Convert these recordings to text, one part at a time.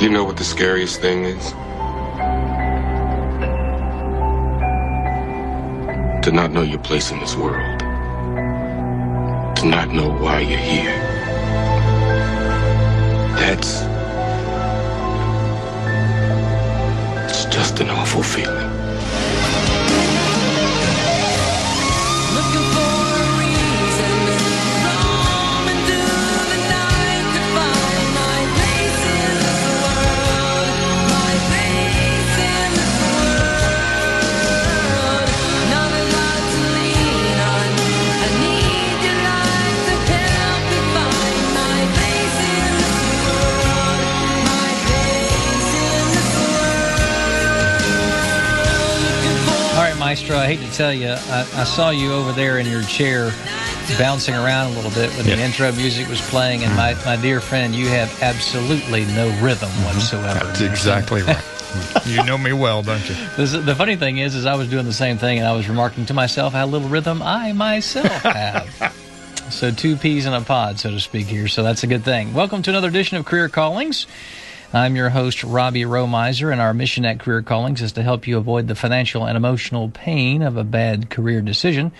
You know what the scariest thing is? To not know your place in this world. To not know why you're here. That's. It's just an awful feeling. Maestro, I hate to tell you, I, I, saw you over there in your chair bouncing around a little bit when yeah. the intro music was playing, and my, my dear friend, you have absolutely no rhythm mm-hmm. whatsoever. That's exactly right. you know me well, don't you? The funny thing is, is I was doing the same thing, and I was remarking to myself how little rhythm I myself have. so two peas in a pod, so to speak here. So that's a good thing. Welcome to another edition of Career Callings. I'm your host, Robbie Romiser, and our mission at Career Callings is to help you avoid the financial and emotional pain of a bad career decision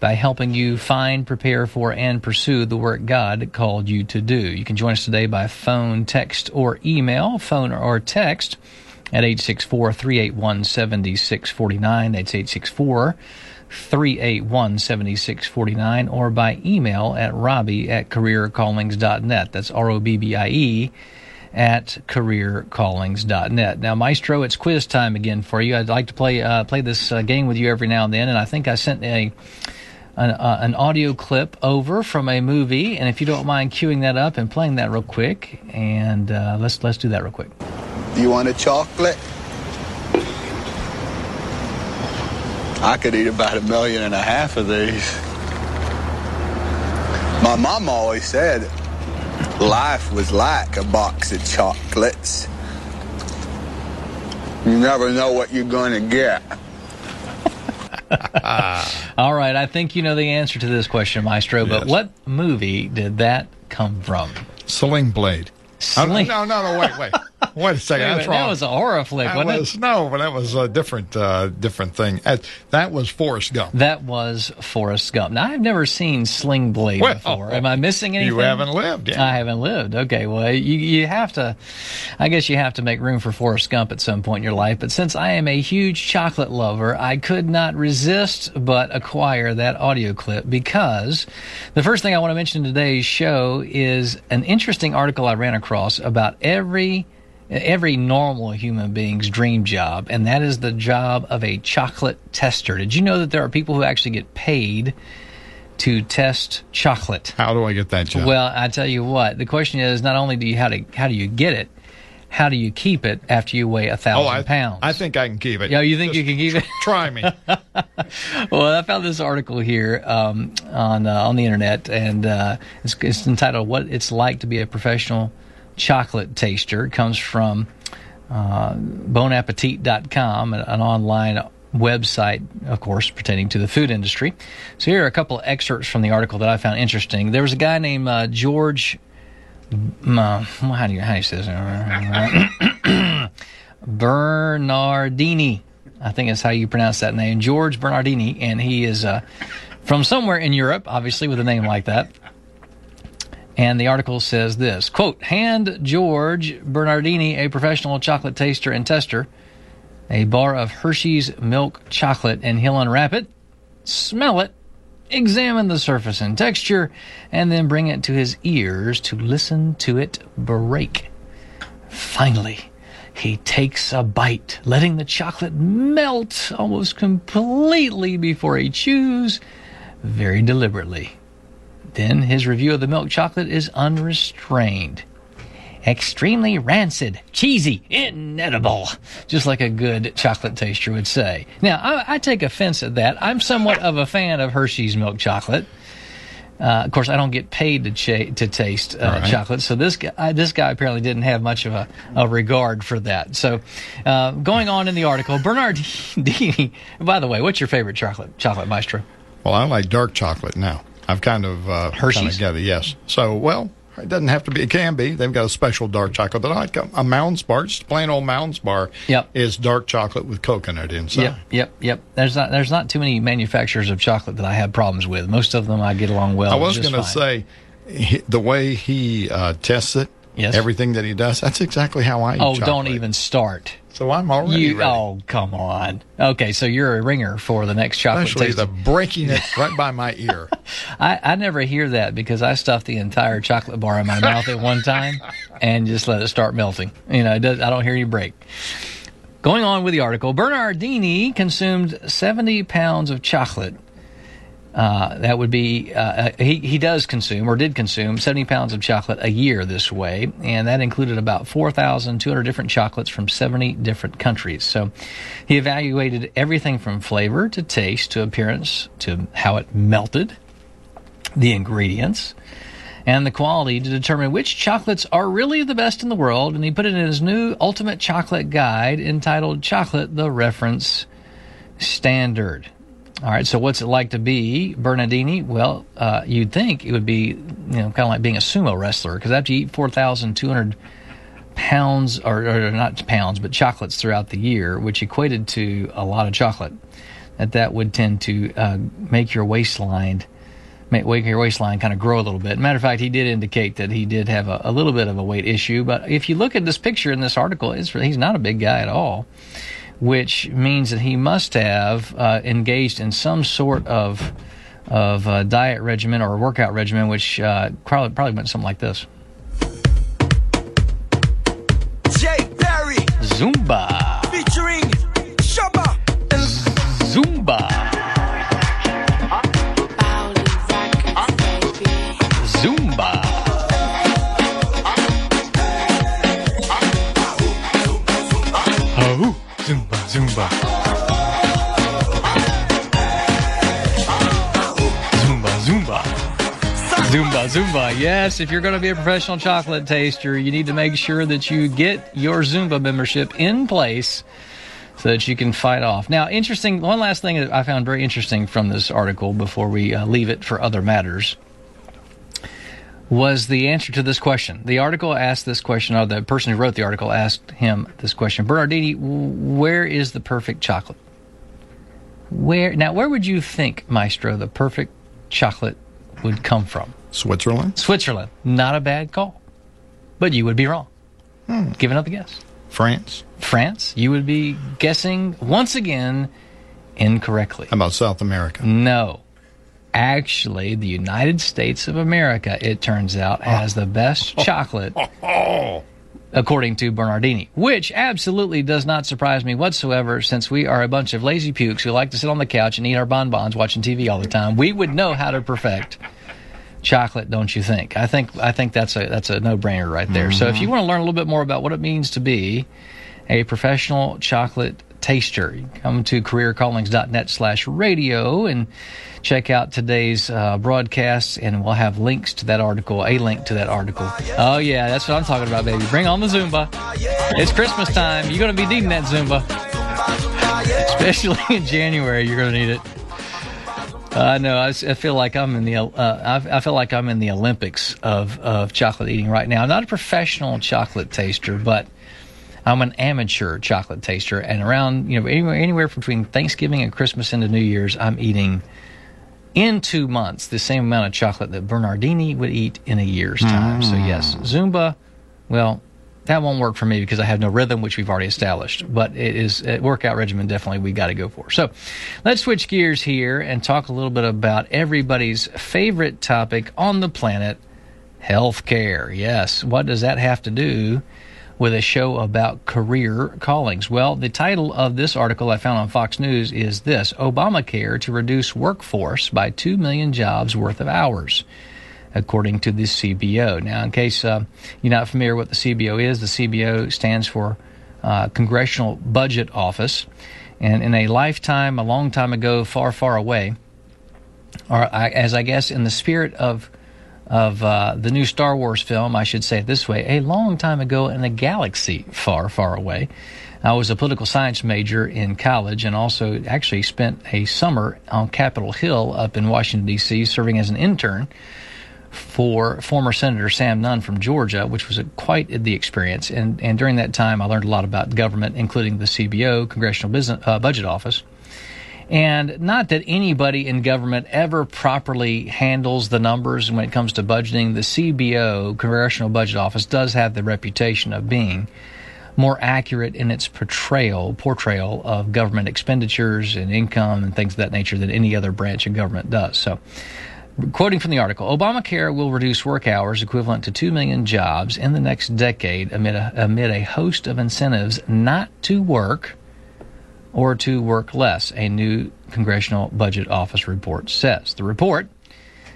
by helping you find, prepare for, and pursue the work God called you to do. You can join us today by phone, text, or email, phone or text at 864 381 7649. That's 864 381 7649, or by email at robbie at careercallings.net. That's R O B B I E at careercallings.net. Now, Maestro, it's quiz time again for you. I'd like to play uh, play this uh, game with you every now and then, and I think I sent a an, uh, an, audio clip over from a movie, and if you don't mind queuing that up and playing that real quick, and uh, let's let's do that real quick. Do you want a chocolate? I could eat about a million and a half of these. My mom always said life was like a box of chocolates. You never know what you're going to get. All right, I think you know the answer to this question, Maestro, but yes. what movie did that come from? Sling Blade. Sling. no, no, no, wait, wait. Wait a second. Wait, that was a horror flick, that wasn't was, it? No, but that was a different, uh, different thing. That was Forrest Gump. That was Forrest Gump. Now, I've never seen Sling Blade well, before. Am I missing anything? You haven't lived. Yeah. I haven't lived. Okay, well, you you have to. I guess you have to make room for Forrest Gump at some point in your life. But since I am a huge chocolate lover, I could not resist but acquire that audio clip because the first thing I want to mention in today's show is an interesting article I ran across about every every normal human being's dream job, and that is the job of a chocolate tester. Did you know that there are people who actually get paid to test chocolate? How do I get that job? Well, I tell you what. The question is not only do you how to how do you get it, how do you keep it after you weigh a thousand oh, I, pounds? I think I can keep it. Yeah, you think Just you can keep it? Try me. well, I found this article here um, on uh, on the internet, and uh, it's, it's entitled "What It's Like to Be a Professional." Chocolate taster. It comes from uh, bonappetit.com, an online website, of course, pertaining to the food industry. So here are a couple of excerpts from the article that I found interesting. There was a guy named uh, George. Uh, how do you how do you say this? Bernardini. I think that's how you pronounce that name, George Bernardini, and he is uh, from somewhere in Europe, obviously, with a name like that. And the article says this quote, Hand George Bernardini, a professional chocolate taster and tester, a bar of Hershey's milk chocolate, and he'll unwrap it, smell it, examine the surface and texture, and then bring it to his ears to listen to it break. Finally, he takes a bite, letting the chocolate melt almost completely before he chews very deliberately. Then his review of the milk chocolate is unrestrained. Extremely rancid, cheesy, inedible, just like a good chocolate taster would say. Now, I, I take offense at that. I'm somewhat of a fan of Hershey's milk chocolate. Uh, of course, I don't get paid to ch- to taste uh, right. chocolate, so this guy this guy apparently didn't have much of a, a regard for that. So, uh, going on in the article, Bernardini. by the way, what's your favorite chocolate chocolate maestro? Well, I like dark chocolate now. I've kind of uh, Hershey's. Kind of yes. So, well, It doesn't have to be. It can be. They've got a special dark chocolate that I like. A Mounds bar, just plain old Mounds bar, Yep. is dark chocolate with coconut inside. Yep, yep, yep. There's not there's not too many manufacturers of chocolate that I have problems with. Most of them I get along well. I was going to say, he, the way he uh, tests it, Yes. everything that he does, that's exactly how I eat Oh, chocolate. don't even start. So I'm already You, ready. oh, come on. Okay, so you're a ringer for the next chocolate Especially tasting. the breaking it right by my ear. I, I never hear that because I stuff the entire chocolate bar in my mouth at one time and just let it start melting. You know, it does, I don't hear you break. Going on with the article, Bernardini consumed 70 pounds of chocolate. Uh, that would be, uh, he, he does consume or did consume 70 pounds of chocolate a year this way, and that included about 4,200 different chocolates from 70 different countries. So he evaluated everything from flavor to taste to appearance to how it melted the ingredients and the quality to determine which chocolates are really the best in the world. And he put it in his new Ultimate Chocolate Guide entitled Chocolate the Reference Standard. All right, so what's it like to be Bernardini? Well, uh, you'd think it would be, you know, kind of like being a sumo wrestler because after you eat 4,200 pounds, or, or not pounds, but chocolates throughout the year, which equated to a lot of chocolate, that that would tend to uh, make your waistline make your waistline kind of grow a little bit. Matter of fact, he did indicate that he did have a, a little bit of a weight issue. But if you look at this picture in this article, it's, he's not a big guy at all, which means that he must have uh, engaged in some sort of of uh, diet regimen or workout regimen, which uh, probably probably went something like this: Jay Perry. Zumba, Zumba, Zumba. Zumba, Zumba. Zumba. Yes, if you're going to be a professional chocolate taster, you need to make sure that you get your Zumba membership in place so that you can fight off. Now, interesting, one last thing that I found very interesting from this article before we uh, leave it for other matters was the answer to this question. The article asked this question, or the person who wrote the article asked him this question Bernardini, where is the perfect chocolate? Where now? Where would you think, Maestro, the perfect chocolate would come from? Switzerland, Switzerland. Not a bad call, but you would be wrong. Hmm. Give another guess. France. France. You would be guessing once again incorrectly. How about South America? No. Actually, the United States of America, it turns out, has the best chocolate, according to Bernardini, which absolutely does not surprise me whatsoever since we are a bunch of lazy pukes who like to sit on the couch and eat our bonbons watching TV all the time. We would know how to perfect chocolate, don't you think? I think I think that's a that's a no-brainer right there. So if mm-hmm. you want to learn a little bit more about what it means to be a professional chocolate taster, come to careercallings.net slash radio and check out today's uh, and we'll have links to that article, a link to that article. Oh yeah, that's what I'm talking about, baby. Bring on the Zumba. It's Christmas time. You're going to be needing that Zumba. Especially in January, you're going to need it. I know. I, I feel like I'm in the. Uh, I, I feel like I'm in the Olympics of of chocolate eating right now. I'm Not a professional chocolate taster, but I'm an amateur chocolate taster. And around you know anywhere anywhere between Thanksgiving and Christmas into New Year's, I'm eating in two months the same amount of chocolate that Bernardini would eat in a year's time. So yes, mm. Zumba. Well, that won't work for me because I have no rhythm, which we've already established. But it is a workout regimen definitely we got to go for. So let's switch gears here and talk a little bit about everybody's favorite topic on the planet, healthcare. Yes, what does that have to do with a show about career callings? Well, the title of this article I found on Fox News is this Obamacare to reduce workforce by 2 million jobs worth of hours according to the CBO. Now, in case uh, you're not familiar with the CBO is, the CBO stands for uh, Congressional Budget Office. And in a lifetime, a long time ago, far, far away, or I, as I guess in the spirit of of uh, the new Star Wars film, I should say it this way: a long time ago in a galaxy far, far away. I was a political science major in college, and also actually spent a summer on Capitol Hill up in Washington D.C. serving as an intern for former Senator Sam Nunn from Georgia, which was a, quite the experience. And, and during that time, I learned a lot about government, including the CBO, Congressional Business, uh, Budget Office. And not that anybody in government ever properly handles the numbers when it comes to budgeting. The CBO, Congressional Budget Office, does have the reputation of being more accurate in its portrayal portrayal of government expenditures and income and things of that nature than any other branch of government does. So Quoting from the article, Obamacare will reduce work hours equivalent to 2 million jobs in the next decade amid a, amid a host of incentives not to work or to work less, a new Congressional Budget Office report says. The report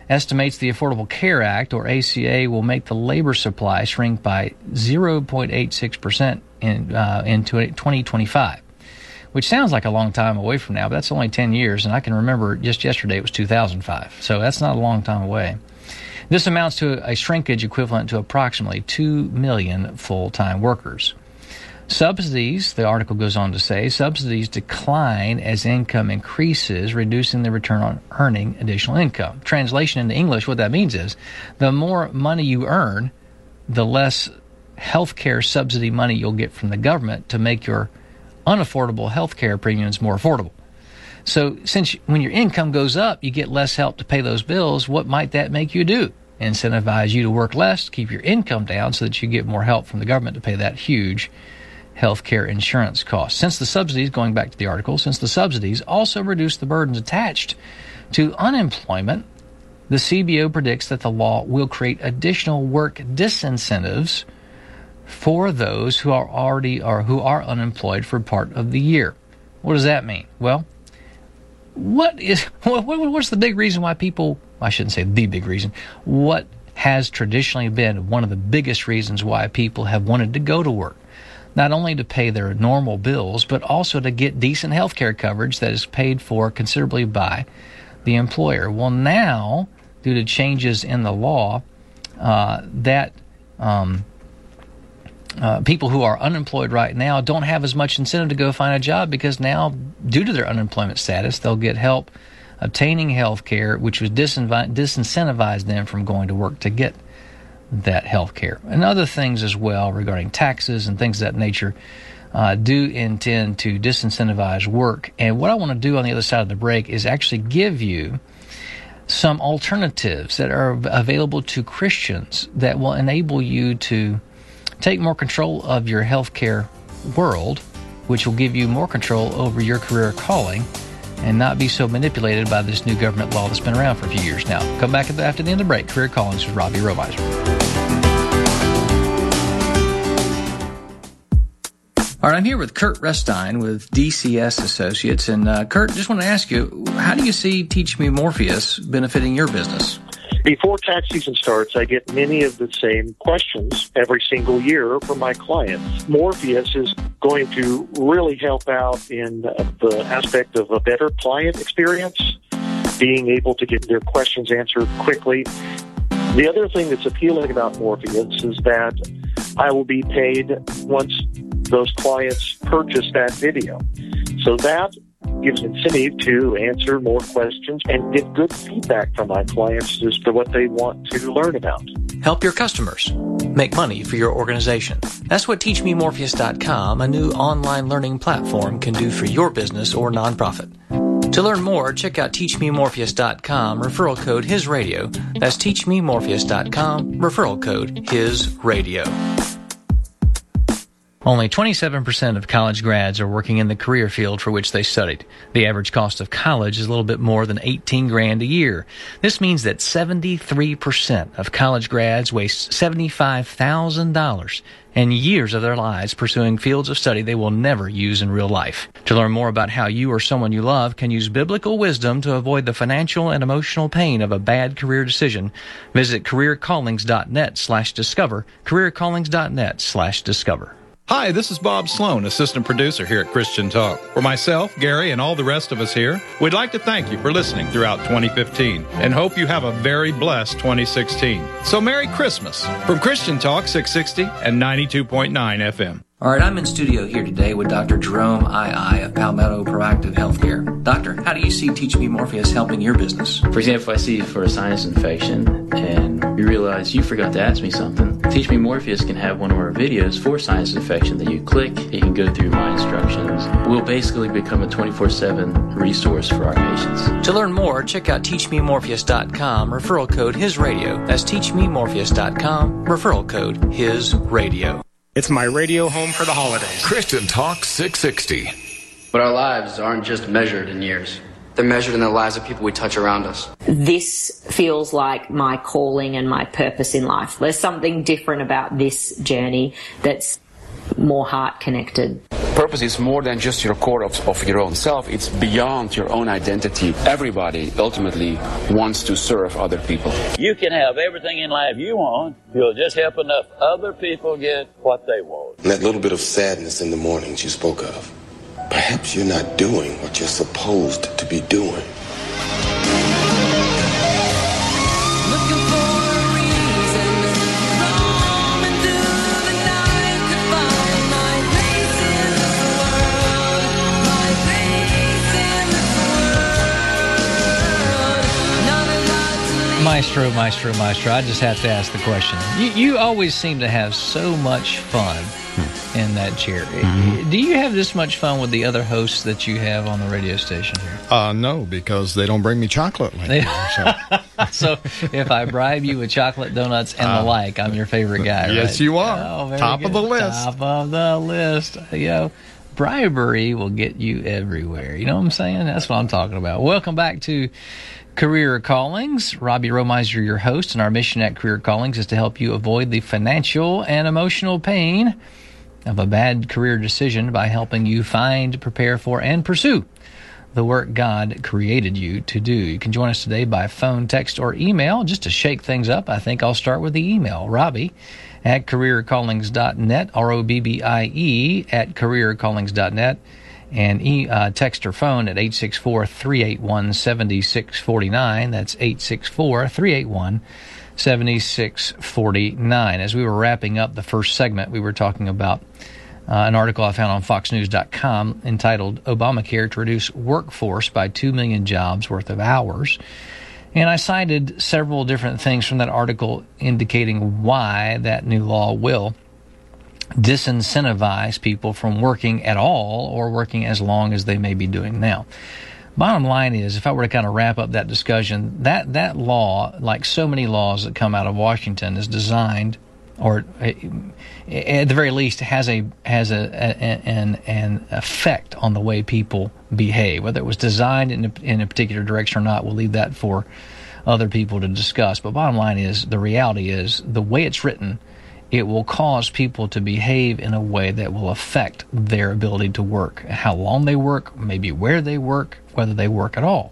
estimates the Affordable Care Act, or ACA, will make the labor supply shrink by 0.86% in, uh, in 2025 which sounds like a long time away from now, but that's only 10 years. And I can remember just yesterday it was 2005. So that's not a long time away. This amounts to a shrinkage equivalent to approximately 2 million full time workers. Subsidies, the article goes on to say, subsidies decline as income increases, reducing the return on earning additional income. Translation into English, what that means is the more money you earn, the less health care subsidy money you'll get from the government to make your unaffordable health care premiums more affordable. So, since when your income goes up, you get less help to pay those bills, what might that make you do? Incentivize you to work less, keep your income down so that you get more help from the government to pay that huge health care insurance costs. Since the subsidies, going back to the article, since the subsidies also reduce the burdens attached to unemployment, the CBO predicts that the law will create additional work disincentives for those who are already or who are unemployed for part of the year. What does that mean? Well, what is what, what's the big reason why people? I shouldn't say the big reason. What has traditionally been one of the biggest reasons why people have wanted to go to work? Not only to pay their normal bills, but also to get decent health care coverage that is paid for considerably by the employer. Well, now, due to changes in the law, uh, that um, uh, people who are unemployed right now don't have as much incentive to go find a job because now, due to their unemployment status, they'll get help obtaining health care, which would disincentivize them from going to work to get that health care. And other things as well regarding taxes and things of that nature uh, do intend to disincentivize work. And what I want to do on the other side of the break is actually give you some alternatives that are available to Christians that will enable you to Take more control of your healthcare world, which will give you more control over your career calling and not be so manipulated by this new government law that's been around for a few years now. Come back after the end of the break. Career Callings with Robbie Romiser. All right, I'm here with Kurt Restine with DCS Associates. And uh, Kurt, just want to ask you, how do you see Teach Me Morpheus benefiting your business? Before tax season starts, I get many of the same questions every single year from my clients. Morpheus is going to really help out in the aspect of a better client experience, being able to get their questions answered quickly. The other thing that's appealing about Morpheus is that I will be paid once those clients purchase that video. So that gives incentive to answer more questions and get good feedback from my clients as to what they want to learn about. Help your customers make money for your organization. That's what TeachMeMorpheus.com, a new online learning platform, can do for your business or nonprofit. To learn more, check out TeachMeMorpheus.com, referral code HISRadio. That's TeachMeMorpheus.com, referral code HISRadio. Only 27% of college grads are working in the career field for which they studied. The average cost of college is a little bit more than 18 grand a year. This means that 73% of college grads waste $75,000 and years of their lives pursuing fields of study they will never use in real life. To learn more about how you or someone you love can use biblical wisdom to avoid the financial and emotional pain of a bad career decision, visit careercallings.net slash discover, careercallings.net slash discover. Hi, this is Bob Sloan, assistant producer here at Christian Talk. For myself, Gary, and all the rest of us here, we'd like to thank you for listening throughout 2015 and hope you have a very blessed 2016. So Merry Christmas from Christian Talk 660 and 92.9 FM. All right, I'm in studio here today with Dr. Jerome II of Palmetto Proactive Healthcare. Doctor, how do you see Teach Me Morpheus helping your business? For example, if I see you for a sinus infection and you realize you forgot to ask me something, Teach Me Morpheus can have one of our videos for sinus infection that you click, you can go through my instructions. We'll basically become a 24 7 resource for our patients. To learn more, check out TeachMeMorpheus.com, referral code HISRadio. That's TeachMeMorpheus.com, referral code HISRadio. It's my radio home for the holidays. Christian Talk 660. But our lives aren't just measured in years. They're measured in the lives of people we touch around us. This feels like my calling and my purpose in life. There's something different about this journey that's more heart connected. Purpose is more than just your core of, of, your own self, it's beyond your own identity. Everybody ultimately wants to serve other people. You can have everything in life you want, you'll just help enough other people get what they want. And that little bit of sadness in the mornings you spoke of, perhaps you're not doing what you're supposed to be doing. Maestro, Maestro, Maestro. I just have to ask the question. You, you always seem to have so much fun in that chair. Mm-hmm. Do you have this much fun with the other hosts that you have on the radio station here? Uh, no, because they don't bring me chocolate. Like so. so if I bribe you with chocolate, donuts, and uh, the like, I'm your favorite guy. Yes, right? you are. Oh, Top good. of the list. Top of the list. You know, bribery will get you everywhere. You know what I'm saying? That's what I'm talking about. Welcome back to Career Callings. Robbie Romiser, your host, and our mission at Career Callings is to help you avoid the financial and emotional pain of a bad career decision by helping you find, prepare for, and pursue the work God created you to do. You can join us today by phone, text, or email. Just to shake things up, I think I'll start with the email. Robbie at careercallings.net, R O B B I E at careercallings.net and e, uh, text or phone at 864-381-7649. That's 864-381-7649. As we were wrapping up the first segment, we were talking about uh, an article I found on FoxNews.com entitled Obamacare to reduce workforce by 2 million jobs worth of hours. And I cited several different things from that article indicating why that new law will disincentivize people from working at all or working as long as they may be doing now. Bottom line is, if I were to kind of wrap up that discussion, that, that law, like so many laws that come out of Washington, is designed, or eh, at the very least, has a has a, an an effect on the way people behave. Whether it was designed in a, in a particular direction or not, we'll leave that for other people to discuss. But bottom line is, the reality is, the way it's written it will cause people to behave in a way that will affect their ability to work, how long they work, maybe where they work, whether they work at all.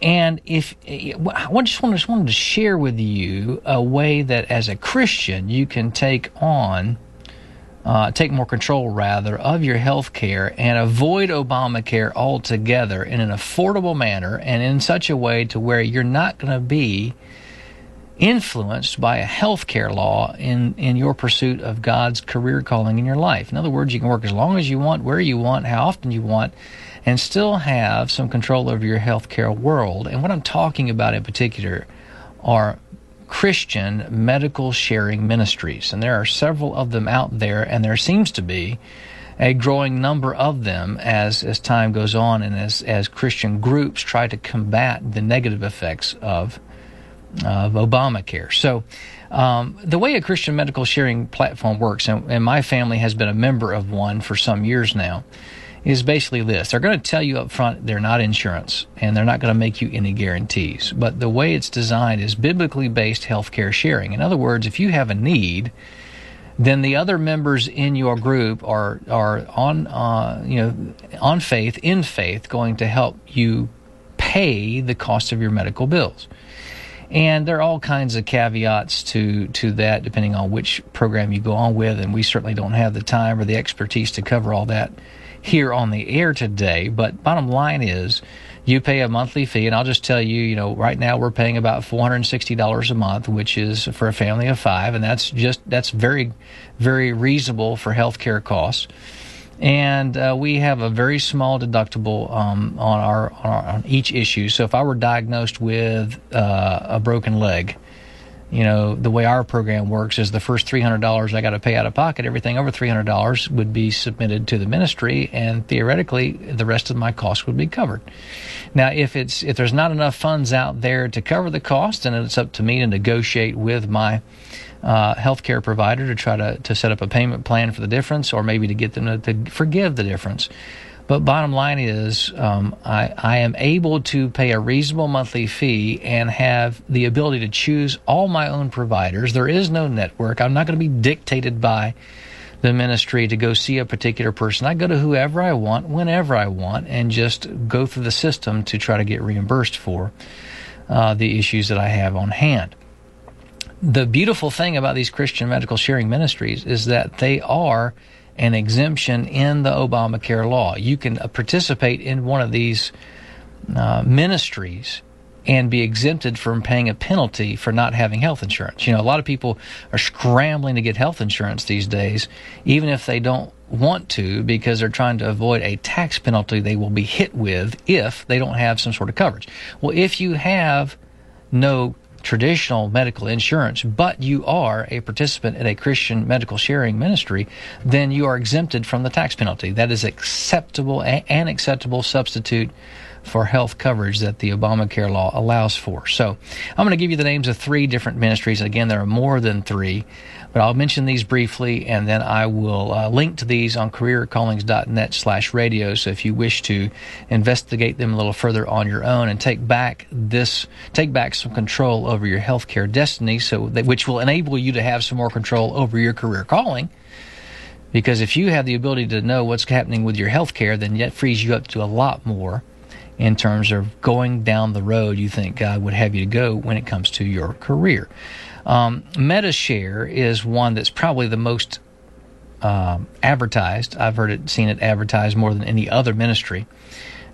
And if I just wanted, just wanted to share with you a way that, as a Christian, you can take on, uh, take more control rather of your health care and avoid Obamacare altogether in an affordable manner and in such a way to where you're not going to be influenced by a healthcare law in, in your pursuit of God's career calling in your life. In other words, you can work as long as you want, where you want, how often you want, and still have some control over your healthcare world. And what I'm talking about in particular are Christian medical sharing ministries. And there are several of them out there, and there seems to be a growing number of them as, as time goes on and as, as Christian groups try to combat the negative effects of of Obamacare. So, um, the way a Christian medical sharing platform works, and, and, my family has been a member of one for some years now, is basically this. They're going to tell you up front they're not insurance and they're not going to make you any guarantees. But the way it's designed is biblically based healthcare sharing. In other words, if you have a need, then the other members in your group are are on uh, you know on faith in faith going to help you pay the cost of your medical bills. And there are all kinds of caveats to, to that, depending on which program you go on with. And we certainly don't have the time or the expertise to cover all that here on the air today. But bottom line is, You pay a monthly fee, and I'll just tell you, you know, right now we're paying about four hundred and sixty dollars a month, which is for a family of five, and that's just that's very, very reasonable for healthcare costs. And uh, we have a very small deductible um, on our, on our on each issue. So if I were diagnosed with uh, a broken leg, you know, the way our program works is the first $300 I got to pay out of pocket, everything over $300 would be submitted to the ministry, and theoretically, the rest of my costs would be covered. Now, if it's if there's not enough funds out there to cover the cost, then it's up to me to negotiate with my uh, healthcare provider to try to, to set up a payment plan for the difference, or maybe to get them to, to forgive the difference. But bottom line is, um, I, I am able to pay a reasonable monthly fee and have the ability to choose all my own providers. There is no network. I'm not going to be dictated by the ministry to go see a particular person. I go to whoever I want, whenever I want, and just go through the system to try to get reimbursed for uh, the issues that I have on hand. The beautiful thing about these Christian medical sharing ministries is that they are an exemption in the Obamacare law. You can uh, participate in one of these uh, ministries and be exempted from paying a penalty for not having health insurance. You know, a lot of people are scrambling to get health insurance these days, even if they don't want to, because they're trying to avoid a tax penalty they will be hit with if they don't have some sort of coverage. Well, if you have no traditional medical insurance, but you are a participant in a Christian medical sharing ministry, then you are exempted from the tax penalty. That is acceptable an acceptable substitute for health coverage that the Obamacare law allows for. So I'm going to give you the names of three different ministries. Again, there are more than three, but I'll mention these briefly and then I will uh, link to these on careercallings.net slash radio. So if you wish to investigate them a little further on your own and take back this, take back some control over your healthcare destiny, so that, which will enable you to have some more control over your career calling. Because if you have the ability to know what's happening with your health care, then that frees you up to a lot more in terms of going down the road you think God would have you to go when it comes to your career. Um, MediShare is one that's probably the most um, advertised. I've heard it, seen it advertised more than any other ministry.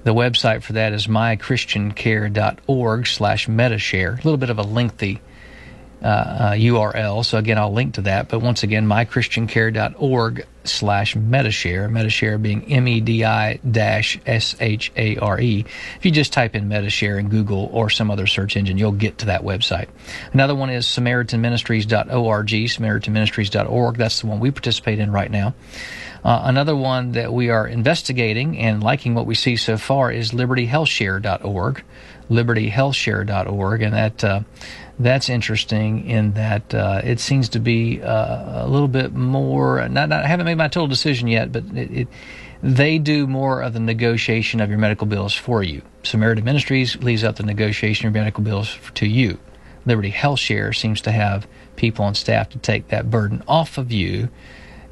The website for that is mychristiancare.org slash medishare. A little bit of a lengthy uh, uh, URL. So again, I'll link to that. But once again, mychristiancare.org slash Metashare, Medishare being M-E-D-I dash S-H-A-R-E. If you just type in Medishare in Google or some other search engine, you'll get to that website. Another one is SamaritanMinistries.org, SamaritanMinistries.org. That's the one we participate in right now. Uh, another one that we are investigating and liking what we see so far is LibertyHealthShare.org, LibertyHealthShare.org, and that uh, that's interesting in that uh, it seems to be uh, a little bit more. Not, not, I haven't made my total decision yet, but it, it, they do more of the negotiation of your medical bills for you. Samaritan Ministries leaves out the negotiation of your medical bills to you. Liberty Health Share seems to have people on staff to take that burden off of you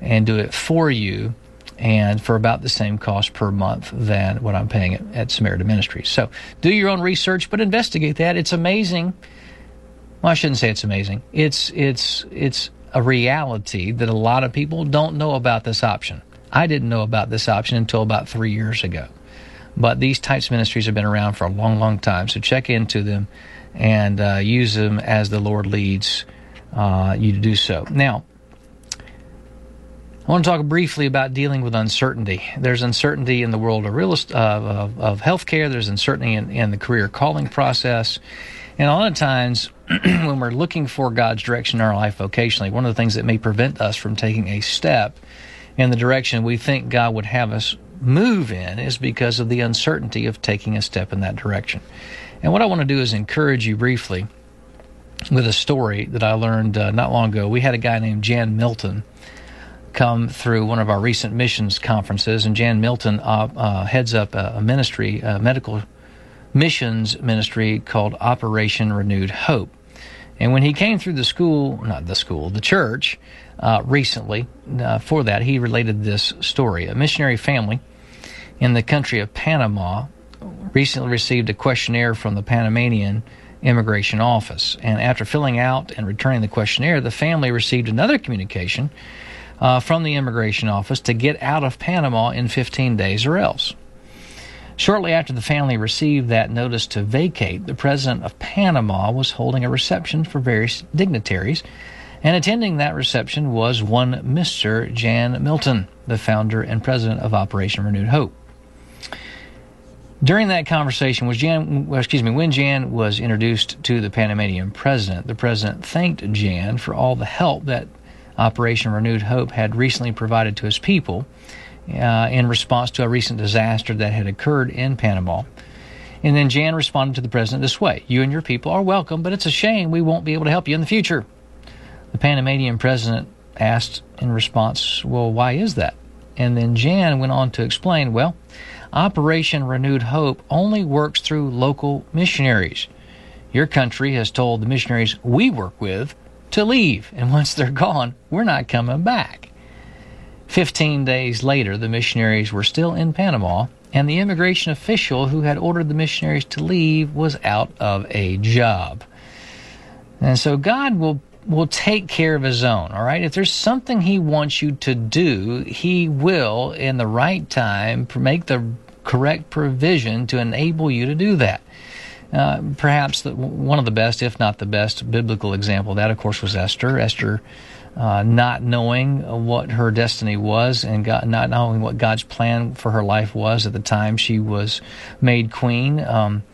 and do it for you and for about the same cost per month than what I'm paying at, at Samaritan Ministries. So do your own research, but investigate that. It's amazing well, I shouldn't say it's amazing. It's it's it's a reality that a lot of people don't know about this option. I didn't know about this option until about three years ago. But these types of ministries have been around for a long, long time. So check into them and uh, use them as the Lord leads uh, you to do so. Now, I want to talk briefly about dealing with uncertainty. There's uncertainty in the world of real uh, of, of healthcare. There's uncertainty in, in the career calling process. And a lot of times, when we're looking for God's direction in our life vocationally, one of the things that may prevent us from taking a step in the direction we think God would have us move in is because of the uncertainty of taking a step in that direction. And what I want to do is encourage you briefly with a story that I learned uh, not long ago. We had a guy named Jan Milton come through one of our recent missions conferences, and Jan Milton uh, uh, heads up a, ministry, a medical missions ministry called Operation Renewed Hope. And when he came through the school, not the school, the church, uh, recently, uh, for that, he related this story. A missionary family in the country of Panama recently received a questionnaire from the Panamanian Immigration Office. And after filling out and returning the questionnaire, the family received another communication uh, from the Immigration Office to get out of Panama in 15 days or else. Shortly after the family received that notice to vacate, the president of Panama was holding a reception for various dignitaries, and attending that reception was one Mr. Jan Milton, the founder and president of Operation Renewed Hope. During that conversation, was Jan, excuse me, when Jan was introduced to the Panamanian president, the president thanked Jan for all the help that Operation Renewed Hope had recently provided to his people uh, in response to a recent disaster that had occurred in Panama. And then Jan responded to the president this way You and your people are welcome, but it's a shame we won't be able to help you in the future. The Panamanian president asked in response, Well, why is that? And then Jan went on to explain, Well, Operation Renewed Hope only works through local missionaries. Your country has told the missionaries we work with to leave, and once they're gone, we're not coming back. Fifteen days later, the missionaries were still in Panama, and the immigration official who had ordered the missionaries to leave was out of a job. And so God will will take care of his own, all right? If there's something he wants you to do, he will, in the right time, make the correct provision to enable you to do that. Uh, perhaps the, one of the best, if not the best, biblical example of that, of course, was Esther. Esther, uh, not knowing what her destiny was and God, not knowing what God's plan for her life was at the time she was made queen. Um,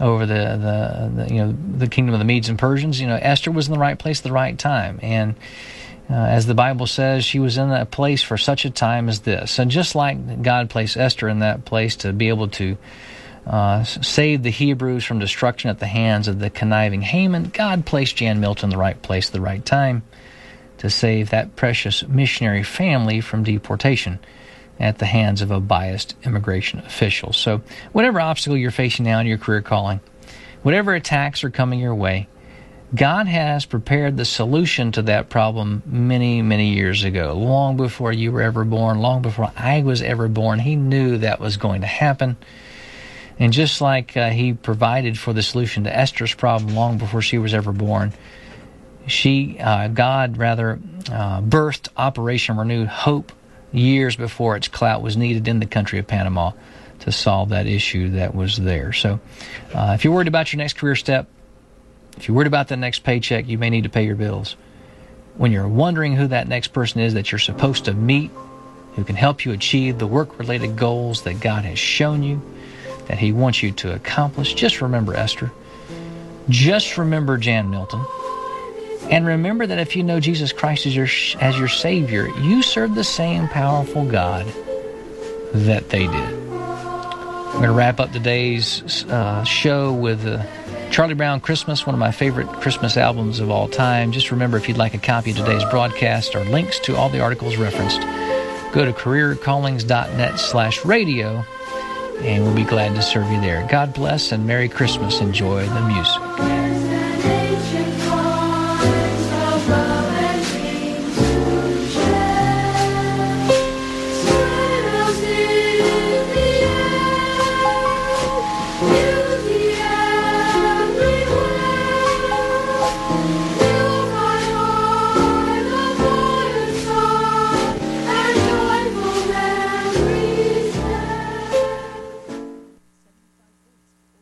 over the, the, the, you know the kingdom of the Medes and Persians. You know, Esther was in the right place at the right time, and uh, as the Bible says, she was in that place for such a time as this. And just like God placed Esther in that place to be able to uh, save the Hebrews from destruction at the hands of the conniving Haman, God placed Jan Milton in the right place at the right time to save that precious missionary family from deportation at the hands of a biased immigration official. So, whatever obstacle you're facing now in your career calling, whatever attacks are coming your way, God has prepared the solution to that problem many, many years ago. Long before you were ever born, long before I was ever born, He knew that was going to happen. And just like uh, He provided for the solution to Esther's problem long before she was ever born, she, uh, God, rather, uh, birthed Operation Renewed Hope years before its clout was needed in the country of Panama to solve that issue that was there. So, uh, if you're worried about your next career step, if you're worried about the next paycheck, you may need to pay your bills. When you're wondering who that next person is that you're supposed to meet, who can help you achieve the work related goals that God has shown you, that He wants you to accomplish, just remember Esther. Just remember Jan Milton. And remember that if you know Jesus Christ as your, as your Savior, you serve the same powerful God that they did. I'm going to wrap up today's uh, show with uh, Charlie Brown Christmas, one of my favorite Christmas albums of all time. Just remember if you'd like a copy of today's broadcast or links to all the articles referenced, go to careercallings.net slash radio and we'll be glad to serve you there. God bless and Merry Christmas. Enjoy the music.